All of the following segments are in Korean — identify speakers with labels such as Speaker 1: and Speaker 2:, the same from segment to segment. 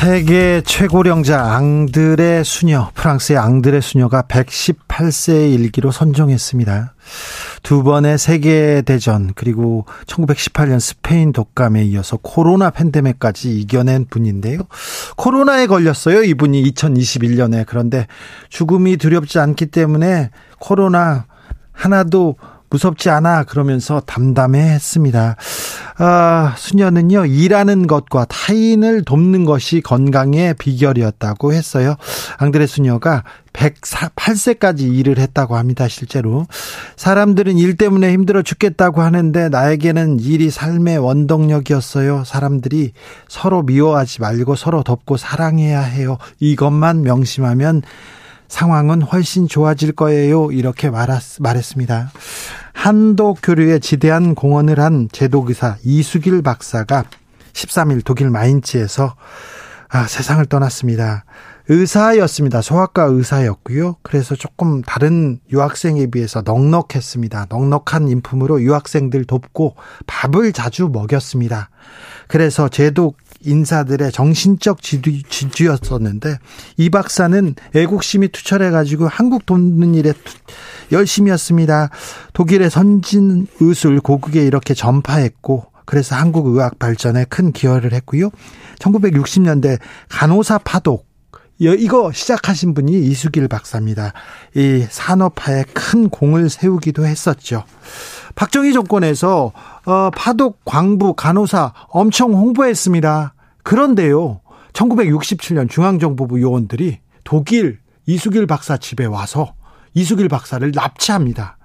Speaker 1: 세계 최고령자 앙드레 수녀, 프랑스의 앙드레 수녀가 118세의 일기로 선정했습니다. 두 번의 세계대전, 그리고 1918년 스페인 독감에 이어서 코로나 팬데믹까지 이겨낸 분인데요. 코로나에 걸렸어요, 이분이 2021년에. 그런데 죽음이 두렵지 않기 때문에 코로나 하나도 무섭지 않아 그러면서 담담해 했습니다. 아, 수녀는요, 일하는 것과 타인을 돕는 것이 건강의 비결이었다고 했어요. 앙드레 수녀가 108세까지 일을 했다고 합니다, 실제로. 사람들은 일 때문에 힘들어 죽겠다고 하는데 나에게는 일이 삶의 원동력이었어요. 사람들이 서로 미워하지 말고 서로 돕고 사랑해야 해요. 이것만 명심하면 상황은 훨씬 좋아질 거예요. 이렇게 말했습니다. 한도 교류에 지대한 공헌을 한 제도기사 이수길 박사가 13일 독일 마인츠에서 아, 세상을 떠났습니다. 의사였습니다. 소아과 의사였고요. 그래서 조금 다른 유학생에 비해서 넉넉했습니다. 넉넉한 인품으로 유학생들 돕고 밥을 자주 먹였습니다. 그래서 제독 인사들의 정신적 지주, 지주 였었는데 이 박사는 애국심이 투철해 가지고 한국 돕는 일에 열심히 였습니다. 독일의 선진 의술 고국에 이렇게 전파했고 그래서 한국 의학 발전에 큰 기여를 했고요. 1960년대 간호사 파독 이거 시작하신 분이 이수길 박사입니다. 이 산업화에 큰 공을 세우기도 했었죠. 박정희 정권에서 어, 파독 광부 간호사 엄청 홍보했습니다. 그런데요. 1967년 중앙정보부 요원들이 독일 이수길 박사 집에 와서 이수길 박사를 납치합니다.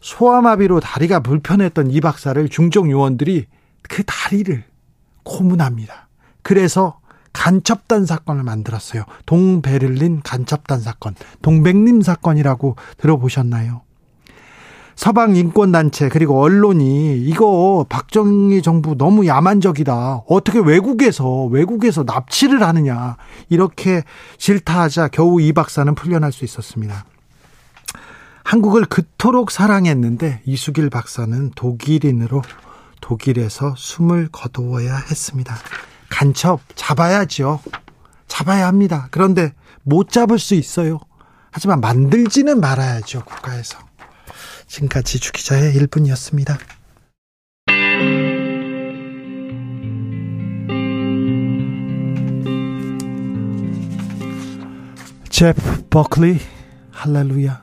Speaker 1: 소아마비로 다리가 불편했던 이 박사를 중정 요원들이 그 다리를 고문합니다. 그래서 간첩단 사건을 만들었어요. 동베를린 간첩단 사건, 동백림 사건이라고 들어보셨나요? 서방 인권단체 그리고 언론이 이거 박정희 정부 너무 야만적이다. 어떻게 외국에서 외국에서 납치를 하느냐 이렇게 질타하자 겨우 이 박사는 풀려날 수 있었습니다. 한국을 그토록 사랑했는데 이수길 박사는 독일인으로 독일에서 숨을 거두어야 했습니다. 간첩 잡아야죠. 잡아야 합니다. 그런데 못 잡을 수 있어요. 하지만 만들지는 말아야죠, 국가에서. 지금까지 주기자의 1분이었습니다. 제프 버클리 할렐루야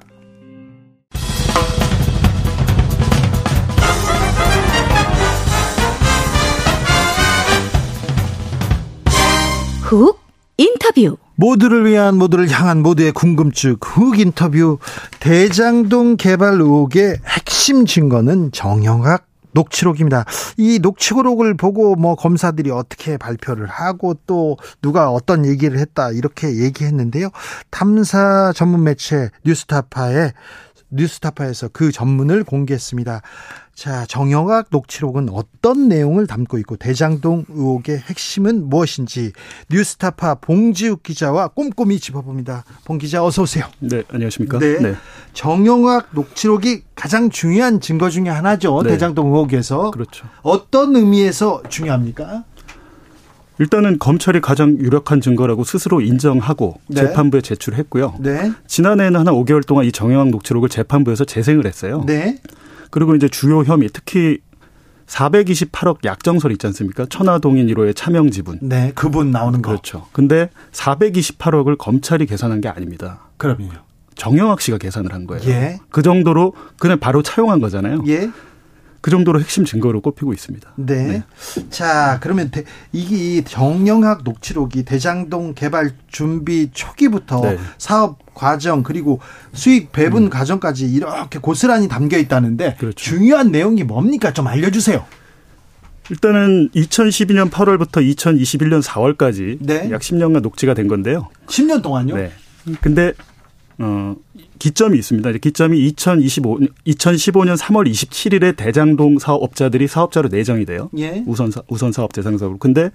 Speaker 2: 훅 인터뷰
Speaker 1: 모두를 위한 모두를 향한 모두의 궁금증 훅 인터뷰 대장동 개발 의혹의 핵심 증거는 정영학 녹취록입니다. 이 녹취록을 보고 뭐 검사들이 어떻게 발표를 하고 또 누가 어떤 얘기를 했다 이렇게 얘기했는데요. 탐사 전문 매체 뉴스타파의 뉴스타파에서 그 전문을 공개했습니다. 자, 정영학 녹취록은 어떤 내용을 담고 있고 대장동 의혹의 핵심은 무엇인지 뉴스타파 봉지욱 기자와 꼼꼼히 짚어봅니다. 봉 기자 어서 오세요.
Speaker 3: 네, 안녕하십니까?
Speaker 1: 네. 네. 정영학 녹취록이 가장 중요한 증거 중의 하나죠. 네. 대장동 의혹에서.
Speaker 3: 그렇죠.
Speaker 1: 어떤 의미에서 중요합니까?
Speaker 3: 일단은 검찰이 가장 유력한 증거라고 스스로 인정하고 네. 재판부에 제출했고요. 네. 지난해에는 한 5개월 동안 이 정영학 녹취록을 재판부에서 재생을 했어요. 네. 그리고 이제 주요 혐의 특히 428억 약정설 있지 않습니까? 천화동인 1호의 차명 지분.
Speaker 1: 네, 그분 나오는
Speaker 3: 거. 그렇죠. 근데 428억을 검찰이 계산한 게 아닙니다.
Speaker 1: 그럼요.
Speaker 3: 정영학 씨가 계산을 한 거예요. 예. 그 정도로 그냥 바로 차용한 거잖아요. 예. 그 정도로 핵심 증거로 꼽히고 있습니다.
Speaker 1: 네. 네. 자, 그러면 대, 이게 정영학 녹취록이 대장동 개발 준비 초기부터 네. 사업 과정 그리고 수익 배분 음. 과정까지 이렇게 고스란히 담겨 있다는데 그렇죠. 중요한 내용이 뭡니까? 좀 알려 주세요.
Speaker 3: 일단은 2012년 8월부터 2021년 4월까지 네. 약 10년간 녹취가 된 건데요.
Speaker 1: 10년 동안요?
Speaker 3: 네. 근데 어 기점이 있습니다. 기점이 2025 2015년 3월 27일에 대장동 사업자들이 사업자로 내정이 돼요. 예. 우선 사, 우선 사업 대상 사업으로. 근데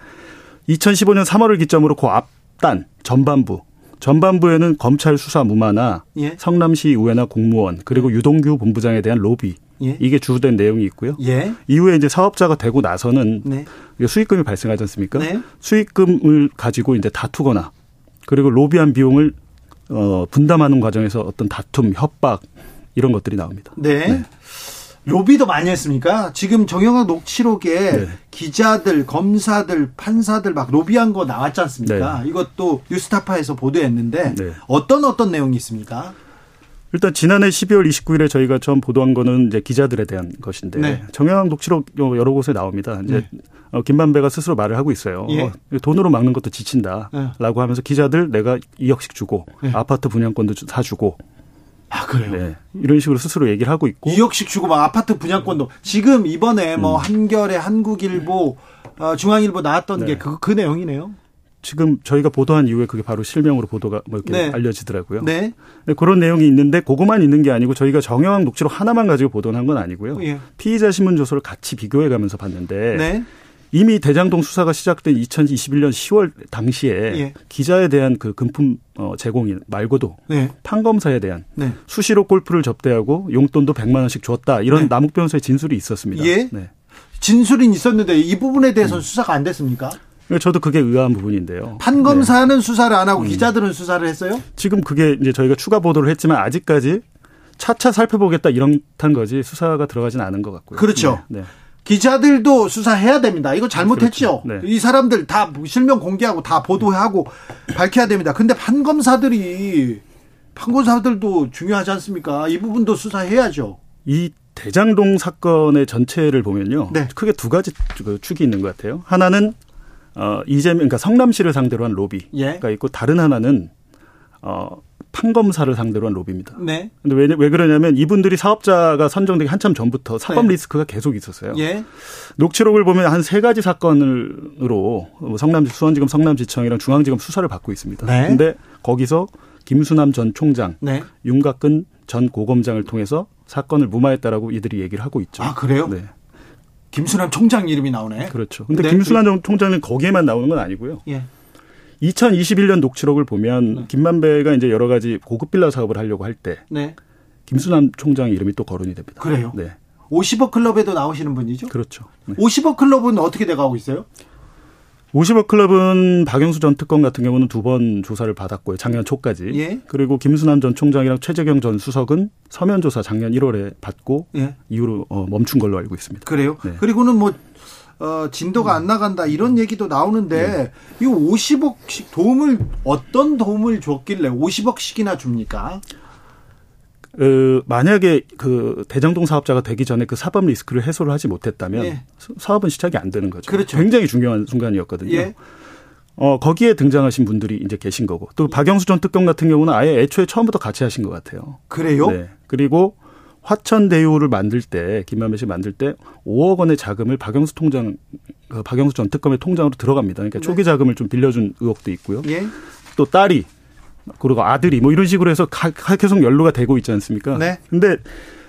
Speaker 3: 2015년 3월을 기점으로 그 앞단 전반부 전반부에는 검찰 수사 무마나 예. 성남시 의회나 공무원 그리고 예. 유동규 본부장에 대한 로비 예. 이게 주된 내용이 있고요. 예. 이후에 이제 사업자가 되고 나서는 네. 수익금이 발생하지 않습니까? 네. 수익금을 가지고 이제 다투거나 그리고 로비한 비용을 어 분담하는 과정에서 어떤 다툼, 협박 이런 것들이 나옵니다.
Speaker 1: 네. 네. 로비도 많이 했습니까? 지금 정영학 녹취록에 네. 기자들, 검사들, 판사들 막 로비한 거 나왔지 않습니까? 네. 이것도 뉴스타파에서 보도했는데 네. 어떤 어떤 내용이 있습니까?
Speaker 3: 일단 지난해 12월 29일에 저희가 처음 보도한 거는 이제 기자들에 대한 것인데 네. 정영학 녹취록 여러 곳에 나옵니다. 이제 네. 어, 김만배가 스스로 말을 하고 있어요. 예. 어, 돈으로 막는 것도 지친다라고 네. 하면서 기자들 내가 2억씩 주고 네. 아파트 분양권도 사주고
Speaker 1: 아 그래요?
Speaker 3: 네. 이런 식으로 스스로 얘기를 하고 있고
Speaker 1: 2억씩 주고 막 아파트 분양권도 지금 이번에 뭐 음. 한겨레, 한국일보, 어, 중앙일보 나왔던 네. 게그 그 내용이네요.
Speaker 3: 지금 저희가 보도한 이후에 그게 바로 실명으로 보도가 뭐 이렇게 네. 알려지더라고요. 네. 네. 그런 내용이 있는데 그거만 있는 게 아니고 저희가 정영학 녹취록 하나만 가지고 보도한 건 아니고요. 예. 피의자 신문 조서를 같이 비교해 가면서 봤는데 네. 이미 대장동 수사가 시작된 2021년 10월 당시에 예. 기자에 대한 그 금품 어, 제공이 말고도 네. 판검사에 대한 네. 수시로 골프를 접대하고 용돈도 100만 원씩 줬다 이런 네. 남욱 변호사의 진술이 있었습니다. 예. 네.
Speaker 1: 진술이 있었는데 이 부분에 대해서는 음. 수사가 안 됐습니까?
Speaker 3: 저도 그게 의아한 부분인데요.
Speaker 1: 판검사는 네. 수사를 안 하고 음. 기자들은 수사를 했어요?
Speaker 3: 지금 그게 이제 저희가 추가 보도를 했지만 아직까지 차차 살펴보겠다 이런 탄 거지 수사가 들어가진 않은 것 같고요.
Speaker 1: 그렇죠. 네. 네. 기자들도 수사해야 됩니다. 이거 잘못했죠. 그렇죠. 네. 이 사람들 다 실명 공개하고 다 보도하고 밝혀야 됩니다. 근데 판검사들이 판검사들도 중요하지 않습니까? 이 부분도 수사해야죠.
Speaker 3: 이 대장동 사건의 전체를 보면요. 네. 크게 두 가지 그 축이 있는 것 같아요. 하나는 어 이재명 그러니까 성남시를 상대로 한 로비가 예. 있고 다른 하나는 어 판검사를 상대로 한 로비입니다. 네. 근데 왜, 왜 그러냐면 이분들이 사업자가 선정되기 한참 전부터 사법 네. 리스크가 계속 있었어요. 예. 녹취록을 보면 한 세 가지 사건으로 뭐 성남시 수원지검 성남지청이랑 중앙지검 수사를 받고 있습니다. 네. 근데 거기서 김수남 전 총장, 네. 윤곽근 전 고검장을 통해서 사건을 무마했다라고 이들이 얘기를 하고 있죠.
Speaker 1: 아 그래요? 네. 김수남 총장 이름이 나오네.
Speaker 3: 그렇죠. 근데 네. 김수남 총장은 거기에만 나오는 건 아니고요. 예. 2021년 녹취록을 보면 네. 김만배가 이제 여러 가지 고급 빌라 사업을 하려고 할때 네. 김수남 총장 이름이 또 거론이 됩니다.
Speaker 1: 그래요? 네. 50억 클럽에도 나오시는 분이죠?
Speaker 3: 그렇죠.
Speaker 1: 네. 50억 클럽은 어떻게 돼가고 있어요?
Speaker 3: 50억 클럽은 박영수 전 특검 같은 경우는 두 번 조사를 받았고요. 작년 초까지. 예. 그리고 김수남 전 총장이랑 최재경 전 수석은 서면 조사 작년 1월에 받고 예. 이후로 어, 멈춘 걸로 알고 있습니다.
Speaker 1: 그래요? 네. 그리고는 뭐 어, 진도가 안 나간다 이런 얘기도 나오는데 네. 이 50억씩 도움을 어떤 도움을 줬길래 50억씩이나 줍니까?
Speaker 3: 그 만약에 그 대장동 사업자가 되기 전에 그 사법 리스크를 해소를 하지 못했다면 예. 사업은 시작이 안 되는 거죠. 그렇죠. 굉장히 중요한 순간이었거든요. 예. 어, 거기에 등장하신 분들이 이제 계신 거고. 또 박영수 전 특검 같은 경우는 아예 애초에 처음부터 같이 하신 것 같아요.
Speaker 1: 그래요? 네.
Speaker 3: 그리고 화천대유를 만들 때, 김만배 씨 만들 때 5억 원의 자금을 박영수 통장, 그 박영수 전 특검의 통장으로 들어갑니다. 그러니까 네. 초기 자금을 좀 빌려준 의혹도 있고요. 예. 또 딸이 그리고 아들이 뭐 이런 식으로 해서 계속 연루가 되고 있지 않습니까? 네. 근데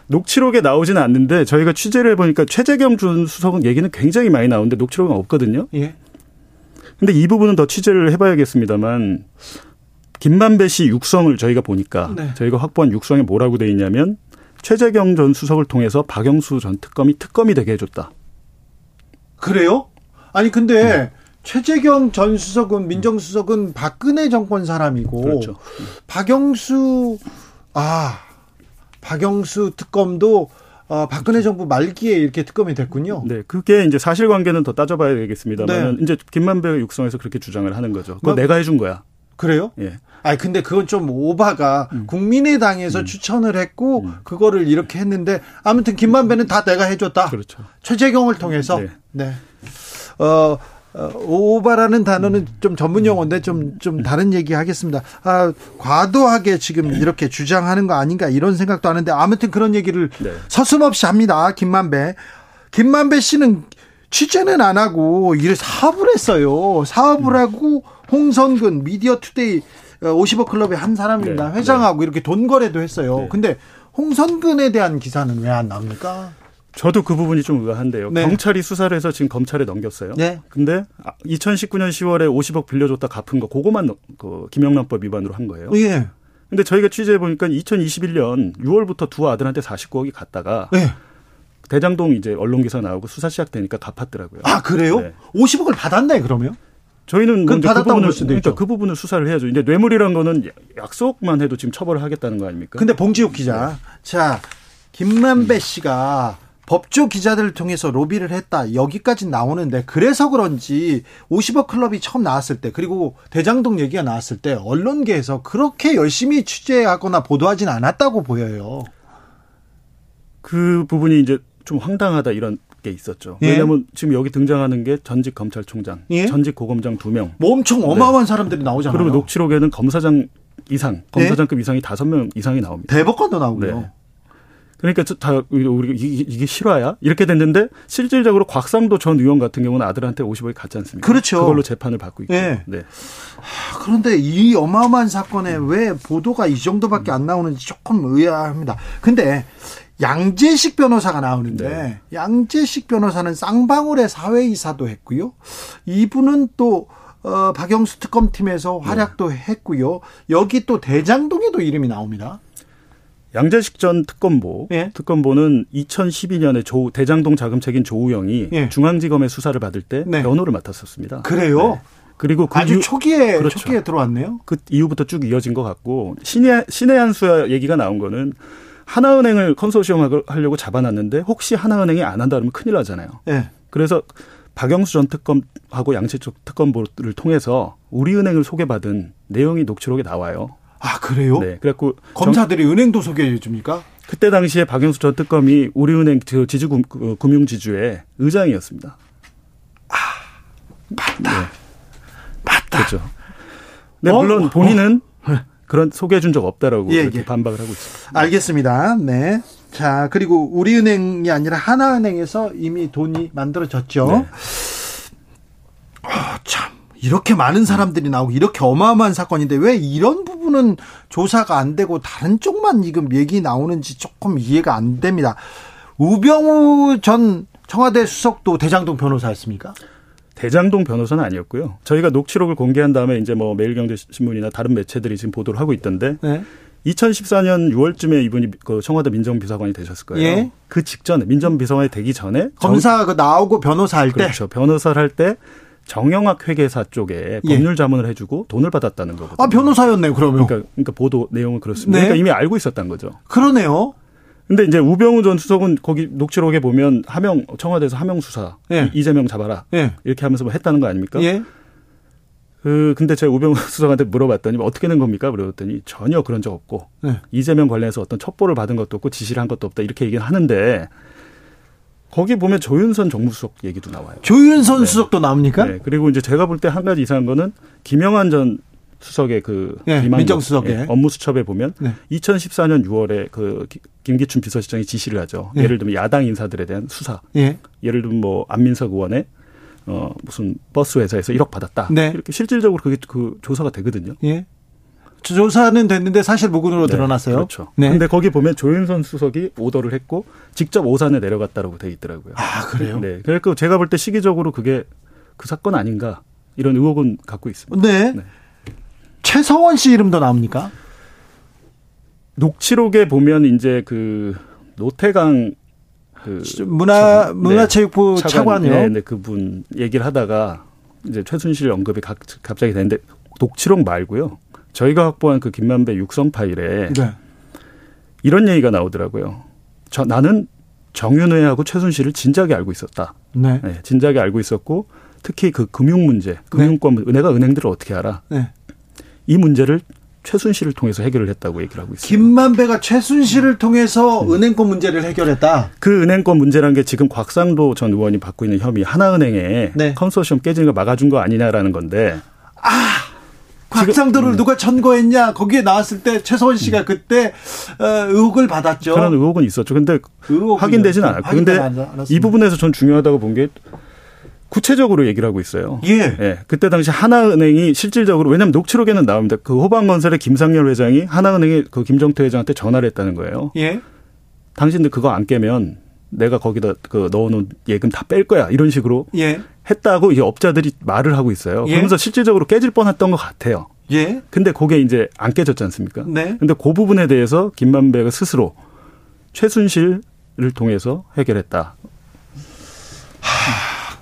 Speaker 3: 녹취록에 나오지는 않는데 저희가 취재를 해보니까 최재경 준 수석은 얘기는 굉장히 많이 나오는데 녹취록은 없거든요. 예. 근데 이 부분은 더 취재를 해봐야겠습니다만 김만배 씨 육성을 저희가 보니까 네. 저희가 확보한 육성에 뭐라고 돼 있냐면 최재경 전 수석을 통해서 박영수 전 특검이 특검이 되게 해줬다.
Speaker 1: 그래요? 아니 근데 네. 최재경 전 수석은 민정수석은 박근혜 정권 사람이고 그렇죠. 박영수 아 박영수 특검도 어, 박근혜 정부 말기에 이렇게 특검이 됐군요.
Speaker 3: 네, 그게 이제 사실관계는 더 따져봐야 되겠습니다만 네. 이제 김만배 육성에서 그렇게 주장을 하는 거죠. 그거 뭐, 내가 해준 거야.
Speaker 1: 그래요? 예. 아니 근데 그건 좀 오바가 음. 국민의당에서 음. 추천을 했고 음. 그거를 이렇게 했는데 아무튼 김만배는 다 내가 해줬다.
Speaker 3: 그렇죠.
Speaker 1: 최재경을 통해서 네. 네. 어. 어, 오바라는 단어는 좀 전문 용어인데 좀, 좀 다른 얘기 하겠습니다. 아, 과도하게 지금 이렇게 주장하는 거 아닌가 이런 생각도 하는데 아무튼 그런 얘기를 네. 서슴없이 합니다. 김만배. 김만배 씨는 취재는 안 하고 일 사업을 했어요. 사업을 음. 하고 홍선근 머니 투데이 50억 어, 클럽의 한 사람입니다. 네, 회장하고 네. 이렇게 돈 거래도 했어요. 네. 근데 홍선근에 대한 기사는 왜 안 나옵니까?
Speaker 3: 저도 그 부분이 좀 의아한데요. 네. 경찰이 수사를 해서 지금 검찰에 넘겼어요.
Speaker 1: 네.
Speaker 3: 근데 2019년 10월에 50억 빌려줬다 갚은 거 그거만 그 김영란법 위반으로 한 거예요.
Speaker 1: 예.
Speaker 3: 근데 저희가 취재해 보니까 2021년 6월부터 두 아들한테 49억이 갔다가 네. 대장동 이제 언론 기사 나오고 수사 시작되니까 갚았더라고요.
Speaker 1: 아 그래요? 네. 50억을 받았네 그러면?
Speaker 3: 저희는 그, 그 부분을 그러니까 그 부분을 수사를 해야죠. 이제 뇌물이란 거는 약속만 해도 지금 처벌을 하겠다는 거 아닙니까?
Speaker 1: 근데 봉지욱 기자, 네. 자 김만배 씨가 법조 기자들을 통해서 로비를 했다. 여기까지 나오는데 그래서 그런지 50억 클럽이 처음 나왔을 때 그리고 대장동 얘기가 나왔을 때 언론계에서 그렇게 열심히 취재하거나 보도하진 않았다고 보여요.
Speaker 3: 그 부분이 이제 좀 황당하다 이런 게 있었죠. 예. 왜냐하면 지금 여기 등장하는 게 전직 검찰총장, 예? 전직 고검장 두 명.
Speaker 1: 뭐 엄청 어마어마한 네. 사람들이 나오잖아요.
Speaker 3: 그리고 녹취록에는 검사장 이상, 검사장급 네? 이상이 다섯 명 이상이 나옵니다.
Speaker 1: 대법관도 나오고요. 네.
Speaker 3: 그러니까 다 우리 이게, 이게 실화야 이렇게 됐는데 실질적으로 곽상도 전 의원 같은 경우는 아들한테 50억이 갔지 않습니까?
Speaker 1: 그렇죠.
Speaker 3: 그걸로 재판을 받고 있고. 네. 네.
Speaker 1: 그런데 이 어마어마한 사건에 왜 보도가 이 정도밖에 안 나오는지 조금 의아합니다. 근데 양재식 변호사가 나오는데 네. 양재식 변호사는 쌍방울의 사회이사도 했고요. 이분은 또 어, 박영수 특검팀에서 활약도 네. 했고요. 여기 또 대장동에도 이름이 나옵니다.
Speaker 3: 양재식 전 특검보 예. 특검보는 2012년에 조 대장동 자금책인 조우영이 예. 중앙지검의 수사를 받을 때 네. 변호를 맡았었습니다.
Speaker 1: 그래요? 네.
Speaker 3: 그리고 그
Speaker 1: 아주 이후, 초기에 그렇죠. 초기에 들어왔네요.
Speaker 3: 그 이후부터 쭉 이어진 것 같고 신의 신의 한수 얘기가 나온 거는 하나은행을 컨소시엄 하려고 잡아놨는데 혹시 하나은행이 안 한다 그러면 큰일 나잖아요.
Speaker 1: 예.
Speaker 3: 그래서 박영수 전 특검하고 양재쪽 특검보를 통해서 우리은행을 소개받은 내용이 녹취록에 나와요.
Speaker 1: 아 그래요?
Speaker 3: 네. 그래갖고
Speaker 1: 검사들이 정, 은행도 소개해 줍니까?
Speaker 3: 그때 당시에 박영수 전 특검이 우리은행 지주 금융지주의 그 의장이었습니다.
Speaker 1: 아 맞다. 네. 맞다.
Speaker 3: 그렇죠. 네, 어? 물론 본인은 어? 네. 그런 소개해 준 적 없다라고 예, 예. 반박을 하고 있습니다.
Speaker 1: 알겠습니다. 네. 자, 그리고 우리은행이 아니라 하나은행에서 이미 돈이 만들어졌죠. 네. 어, 참. 이렇게 많은 사람들이 나오고 이렇게 어마어마한 사건인데 왜 이런 부분 은 조사가 안 되고 다른 쪽만 지금 얘기 나오는지 조금 이해가 안 됩니다. 우병우 전 청와대 수석도 대장동 변호사였습니까?
Speaker 3: 대장동 변호사는 아니었고요. 저희가 녹취록을 공개한 다음에 이제 뭐 매일경제신문이나 다른 매체들이 지금 보도를 하고 있던데 네. 2014년 6월쯤에 이분이 그 청와대 민정비서관이 되셨을 거예요. 예. 그 직전에 민정비서관이 되기 전에
Speaker 1: 검사 그 나오고 변호사 할
Speaker 3: 때. 그렇죠. 변호사를 할 때 정영학 회계사 쪽에 예. 법률 자문을 해주고 돈을 받았다는 거거든요.
Speaker 1: 아 변호사였네요. 그러면.
Speaker 3: 그러니까, 그러니까 보도 내용은 그렇습니다. 네. 그러니까 이미 알고 있었던 거죠.
Speaker 1: 그러네요.
Speaker 3: 근데 이제 우병우 전 수석은 거기 녹취록에 보면 하명 청와대에서 하명 수사 예. 이재명 잡아라 예. 이렇게 하면서 뭐 했다는 거 아닙니까?
Speaker 1: 예.
Speaker 3: 그 근데 제가 우병우 수석한테 물어봤더니 뭐 어떻게 된 겁니까? 물어봤더니 전혀 그런 적 없고 예. 이재명 관련해서 어떤 첩보를 받은 것도 없고 지시를 한 것도 없다 이렇게 얘기는 하는데 거기 보면 조윤선 정무수석 얘기도 나와요.
Speaker 1: 조윤선 네. 수석도 나옵니까? 네.
Speaker 3: 그리고 이제 제가 볼 때 한 가지 이상한 거는 김영환 전 수석의 그
Speaker 1: 네, 민정수석의 네,
Speaker 3: 업무 수첩에 보면 네. 2014년 6월에 그 김기춘 비서실장이 지시를 하죠. 네. 예를 들면 야당 인사들에 대한 수사.
Speaker 1: 예.
Speaker 3: 예를 들면 뭐 안민석 의원의 어 무슨 버스 회사에서 1억 받았다. 네. 이렇게 실질적으로 그게 그 조사가 되거든요.
Speaker 1: 예. 조사는 됐는데 사실 무근으로 네, 드러났어요.
Speaker 3: 그렇죠. 네. 근데 거기 보면 조윤선 수석이 오더를 했고 직접 오산에 내려갔다라고 돼 있더라고요.
Speaker 1: 아, 그래요?
Speaker 3: 네. 그래서 제가 볼 때 시기적으로 그게 그 사건 아닌가 이런 의혹은 갖고 있습니다.
Speaker 1: 네. 네. 최서원 씨 이름도 나옵니까?
Speaker 3: 녹취록에 보면 이제 그 노태강 그
Speaker 1: 문화 네. 문화체육부 네, 차관 이요. 네,
Speaker 3: 네, 그분 얘기를 하다가 이제 최순실 언급이 갑자기 되는데 녹취록 말고요. 저희가 확보한 그 김만배 육성 파일에 네. 이런 얘기가 나오더라고요. 저 나는 정윤회하고 최순실을 진작에 알고 있었다.
Speaker 1: 네.
Speaker 3: 네 진작에 알고 있었고 특히 그 금융 문제, 금융권 네. 은혜가 은행들을 어떻게 알아?
Speaker 1: 네.
Speaker 3: 이 문제를 최순실을 통해서 해결을 했다고 얘기를 하고 있어요.
Speaker 1: 김만배가 최순실을 통해서 음. 은행권 문제를 해결했다.
Speaker 3: 그 은행권 문제라는 게 지금 곽상도 전 의원이 받고 있는 혐의 하나은행에 네. 컨소시엄 깨지는 거 막아준 거 아니냐라는 건데.
Speaker 1: 아 곽상도를 음. 누가 천거했냐 거기에 나왔을 때 최서원 씨가 음. 그때 어, 의혹을 받았죠.
Speaker 3: 그런 의혹은 있었죠. 근데 확인되지는 않았고. 근데 이 부분에서 전 중요하다고 본 게 구체적으로 얘기를 하고 있어요.
Speaker 1: 예.
Speaker 3: 예. 그때 당시 하나은행이 실질적으로 왜냐하면 녹취록에는 나옵니다. 그 호방건설의 김상열 회장이 하나은행의 그 김정태 회장한테 전화를 했다는 거예요.
Speaker 1: 예.
Speaker 3: 당신들 그거 안 깨면 내가 거기다 그 넣어놓은 예금 다 뺄 거야 이런 식으로
Speaker 1: 예.
Speaker 3: 했다고 이제 업자들이 말을 하고 있어요.
Speaker 1: 예.
Speaker 3: 그러면서 실질적으로 깨질 뻔했던 것 같아요.
Speaker 1: 예.
Speaker 3: 근데 그게 이제 안 깨졌지 않습니까?
Speaker 1: 네.
Speaker 3: 근데 그 부분에 대해서 김만배가 스스로 최순실을 통해서 해결했다.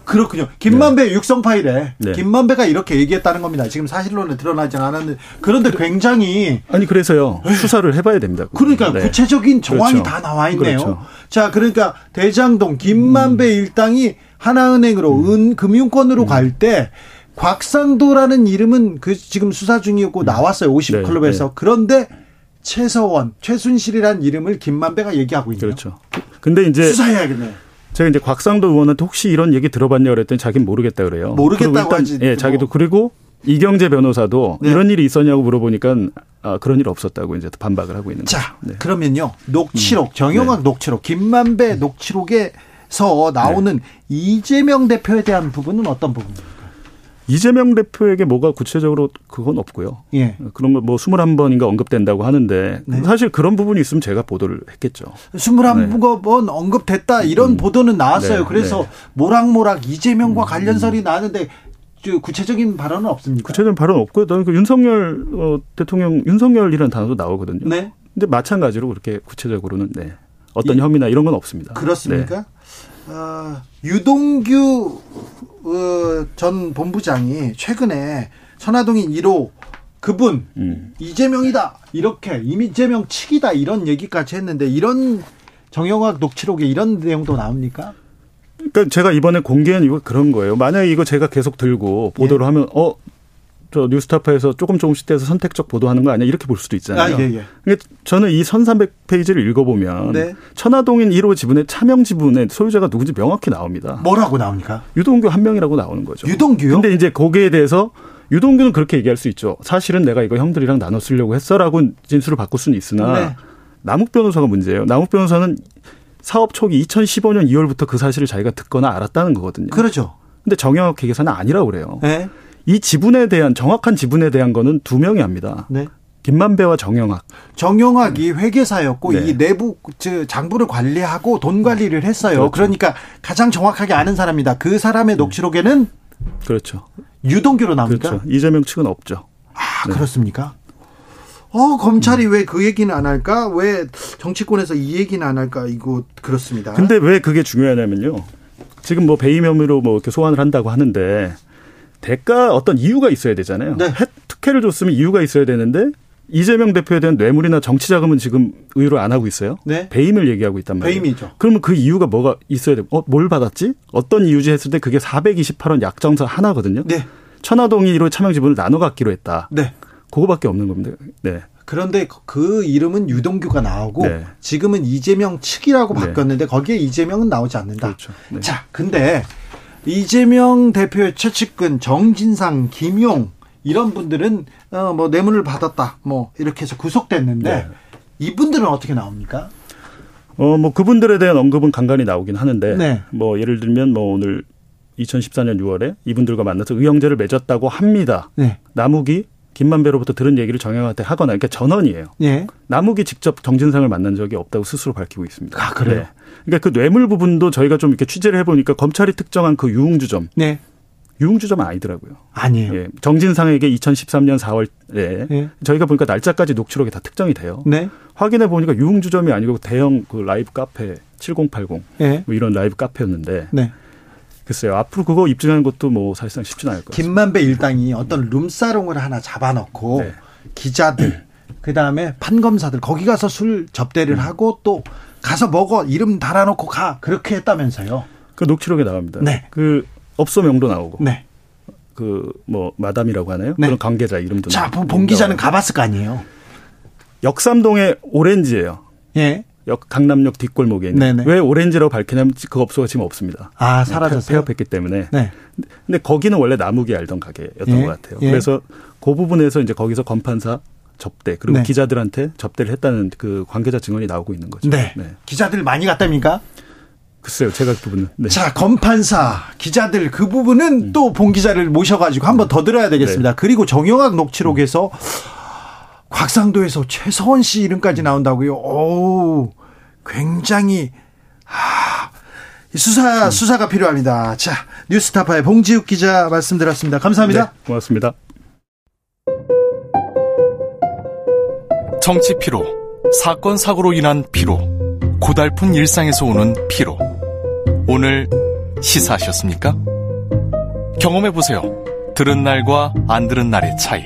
Speaker 1: 그렇군요. 김만배 네. 육성 파일에
Speaker 3: 네.
Speaker 1: 김만배가 이렇게 얘기했다는 겁니다. 지금 사실로는 드러나지 않았는데 그런데 굉장히
Speaker 3: 아니 그래서요 수사를 해봐야 됩니다.
Speaker 1: 그러니까 네. 구체적인 정황이 그렇죠. 다 나와 있네요. 그렇죠. 자 그러니까 대장동 김만배 음. 일당이 하나은행으로 음. 은 금융권으로 음. 갈때 곽상도라는 이름은 그 지금 수사 중이었고 음. 나왔어요 50 클럽에서 네, 그런데 최서원, 최순실이라는 이름을 김만배가 얘기하고 있네요.
Speaker 3: 그렇죠. 근데 이제
Speaker 1: 수사해야겠네요.
Speaker 3: 제가 이제 곽상도 의원한테 혹시 이런 얘기 들어봤냐 그랬더니 자기는 모르겠다 그래요.
Speaker 1: 모르겠다고 하지.
Speaker 3: 예, 자기도 그리고 이경재 변호사도 네. 이런 일이 있었냐고 물어보니까 아, 그런 일 없었다고 이제 반박을 하고 있는
Speaker 1: 거죠. 자, 네. 그러면요. 녹취록, 음. 정영학 네. 녹취록, 김만배 녹취록에서 나오는 네. 이재명 대표에 대한 부분은 어떤 부분입니까?
Speaker 3: 이재명 대표에게 뭐가 구체적으로 그건 없고요.
Speaker 1: 예.
Speaker 3: 그런 거 뭐 21번인가 언급된다고 하는데 네. 사실 그런 부분이 있으면 제가 보도를 했겠죠.
Speaker 1: 21번 네. 언급됐다 이런 음. 보도는 나왔어요. 네. 그래서 네. 모락모락 이재명과 음. 관련설이 나왔는데 구체적인 발언은 없습니까?
Speaker 3: 구체적인 발언 없고요. 그 윤석열 어, 대통령 윤석열이라는 단어도 나오거든요.
Speaker 1: 네.
Speaker 3: 근데 마찬가지로 그렇게 구체적으로는 네. 어떤 이, 혐의나 이런 건 없습니다.
Speaker 1: 그렇습니까? 네. 어, 유동규 어, 전 본부장이 최근에 천화동인 1호 그분 음. 이재명이다 이렇게 이재명 측이다 이런 얘기까지 했는데 이런 정영학 녹취록에 이런 내용도 나옵니까?
Speaker 3: 그러니까 제가 이번에 공개한 이유가 그런 거예요. 만약에 이거 제가 계속 들고 보도를 예. 하면 어 저 뉴스타파에서 조금 조금씩 떼서 선택적 보도하는 거 아니야 이렇게 볼 수도 있잖아요.
Speaker 1: 아, 예, 예.
Speaker 3: 그러니까 저는 이 1300페이지를 읽어보면 네. 천화동인 1호 지분의 차명 지분의 소유자가 누군지 명확히 나옵니다.
Speaker 1: 뭐라고 나옵니까?
Speaker 3: 유동규 한 명이라고 나오는 거죠.
Speaker 1: 유동규요?
Speaker 3: 근데 이제 거기에 대해서 유동규는 그렇게 얘기할 수 있죠. 사실은 내가 이거 형들이랑 나눠 쓰려고 했어라고 진술을 바꿀 수는 있으나 네. 남욱 변호사가 문제예요. 남욱 변호사는 사업 초기 2015년 2월부터 그 사실을 자기가 듣거나 알았다는 거거든요.
Speaker 1: 그렇죠.
Speaker 3: 근데 정영학 회계사는 아니라고 그래요.
Speaker 1: 네.
Speaker 3: 이 지분에 대한 정확한 지분에 대한 거는 두 명이 합니다.
Speaker 1: 네.
Speaker 3: 김만배와 정영학.
Speaker 1: 정영학이 회계사였고 네. 이 내부 장부를 관리하고 돈 관리를 했어요. 그렇죠. 그러니까 가장 정확하게 아는 사람이다. 그 사람의 네. 녹취록에는
Speaker 3: 그렇죠.
Speaker 1: 유동규로 나옵니까?
Speaker 3: 그렇죠. 이재명 측은 없죠.
Speaker 1: 아, 네. 그렇습니까? 어, 검찰이 음. 왜그 얘기는 안 할까? 왜 정치권에서 이 얘기는 안 할까? 이거 그렇습니다.
Speaker 3: 근데 왜 그게 중요하냐면요. 지금 뭐 배임 혐의로 뭐 이렇게 소환을 한다고 하는데 대가 어떤 이유가 있어야 되잖아요.
Speaker 1: 네.
Speaker 3: 특혜를 줬으면 이유가 있어야 되는데 이재명 대표에 대한 뇌물이나 정치 자금은 지금 의뢰를 안 하고 있어요.
Speaker 1: 네.
Speaker 3: 배임을 얘기하고 있단 말이에요.
Speaker 1: 배임이죠.
Speaker 3: 그러면 그 이유가 뭐가 있어야 돼? 어, 뭘 받았지? 어떤 이유지 했을 때 그게 428원 약정서 하나거든요.
Speaker 1: 네.
Speaker 3: 천화동이 1호 차명 지분을 나눠 갖기로 했다.
Speaker 1: 네.
Speaker 3: 그거밖에 없는 겁니다. 네.
Speaker 1: 그런데 그 이름은 유동규가 나오고 네. 지금은 이재명 측이라고 네. 바뀌었는데 거기에 이재명은 나오지 않는다.
Speaker 3: 그렇죠. 네.
Speaker 1: 자, 근데 이재명 대표의 최측근 정진상, 김용 이런 분들은 어 뭐 뇌물을 받았다 뭐 이렇게 해서 구속됐는데 네. 이분들은 어떻게 나옵니까?
Speaker 3: 어 뭐 그분들에 대한 언급은 간간히 나오긴 하는데
Speaker 1: 네.
Speaker 3: 뭐 예를 들면 뭐 오늘 2014년 6월에 이분들과 만나서 의형제를 맺었다고 합니다.
Speaker 1: 네.
Speaker 3: 남욱이 김만배로부터 들은 얘기를 정영한테 하거나 그러니까 전원이에요.
Speaker 1: 예.
Speaker 3: 남욱이 직접 정진상을 만난 적이 없다고 스스로 밝히고 있습니다.
Speaker 1: 아 그래요? 네.
Speaker 3: 그러니까 그 뇌물 부분도 저희가 좀 이렇게 취재를 해보니까 검찰이 특정한 그 유흥주점.
Speaker 1: 네.
Speaker 3: 유흥주점은 아니더라고요.
Speaker 1: 아니에요.
Speaker 3: 예. 정진상에게 2013년 4월에
Speaker 1: 네.
Speaker 3: 저희가 보니까 날짜까지 녹취록이 다 특정이 돼요.
Speaker 1: 네.
Speaker 3: 확인해 보니까 유흥주점이 아니고 대형 그 라이브 카페 7080
Speaker 1: 네.
Speaker 3: 뭐 이런 라이브 카페였는데
Speaker 1: 네.
Speaker 3: 글쎄요. 앞으로 그거 입증하는 것도 뭐 사실상 쉽지는 않을 것
Speaker 1: 같아요. 김만배 일당이 어떤 룸사롱을 하나 잡아놓고 네. 기자들 그 다음에 판검사들 거기 가서 술 접대를 음. 하고 또 가서 먹어 이름 달아놓고 가 그렇게 했다면서요.
Speaker 3: 그 녹취록에 나옵니다.
Speaker 1: 네.
Speaker 3: 그 업소 명도 나오고.
Speaker 1: 네.
Speaker 3: 그뭐 마담이라고 하나요?
Speaker 1: 네.
Speaker 3: 그런 관계자 이름도.
Speaker 1: 자, 본 기자는 가봤을 거 아니에요.
Speaker 3: 역삼동의 오렌지예요.
Speaker 1: 예.
Speaker 3: 역 강남역 뒷골목에 있는. 네네. 왜 오렌지라고 밝히냐면 그 업소가 지금 없습니다.
Speaker 1: 아 사라졌어요.
Speaker 3: 폐업했기 때문에.
Speaker 1: 네.
Speaker 3: 근데 거기는 원래 나무기 알던 가게였던
Speaker 1: 예.
Speaker 3: 것 같아요.
Speaker 1: 예.
Speaker 3: 그래서 그 부분에서 이제 거기서 검판사 접대 그리고
Speaker 1: 네.
Speaker 3: 기자들한테 접대를 했다는 그 관계자 증언이 나오고 있는 거죠.
Speaker 1: 네. 네. 기자들 많이 갔답니까?
Speaker 3: 글쎄요, 제가 그 부분은.
Speaker 1: 네. 자, 검판사, 기자들 그 부분은 음. 또본 기자를 모셔가지고 한번 더 들어야 되겠습니다. 네. 그리고 정영학 녹취록에서 곽상도에서 최서원 씨 이름까지 나온다고요. 오, 굉장히 아, 수사 음. 수사가 필요합니다. 자, 뉴스타파의 봉지욱 기자 말씀 드렸습니다. 감사합니다. 네,
Speaker 3: 고맙습니다.
Speaker 2: 정치 피로, 사건 사고로 인한 피로, 고달픈 일상에서 오는 피로. 오늘 시사하셨습니까? 경험해 보세요. 들은 날과 안 들은 날의 차이.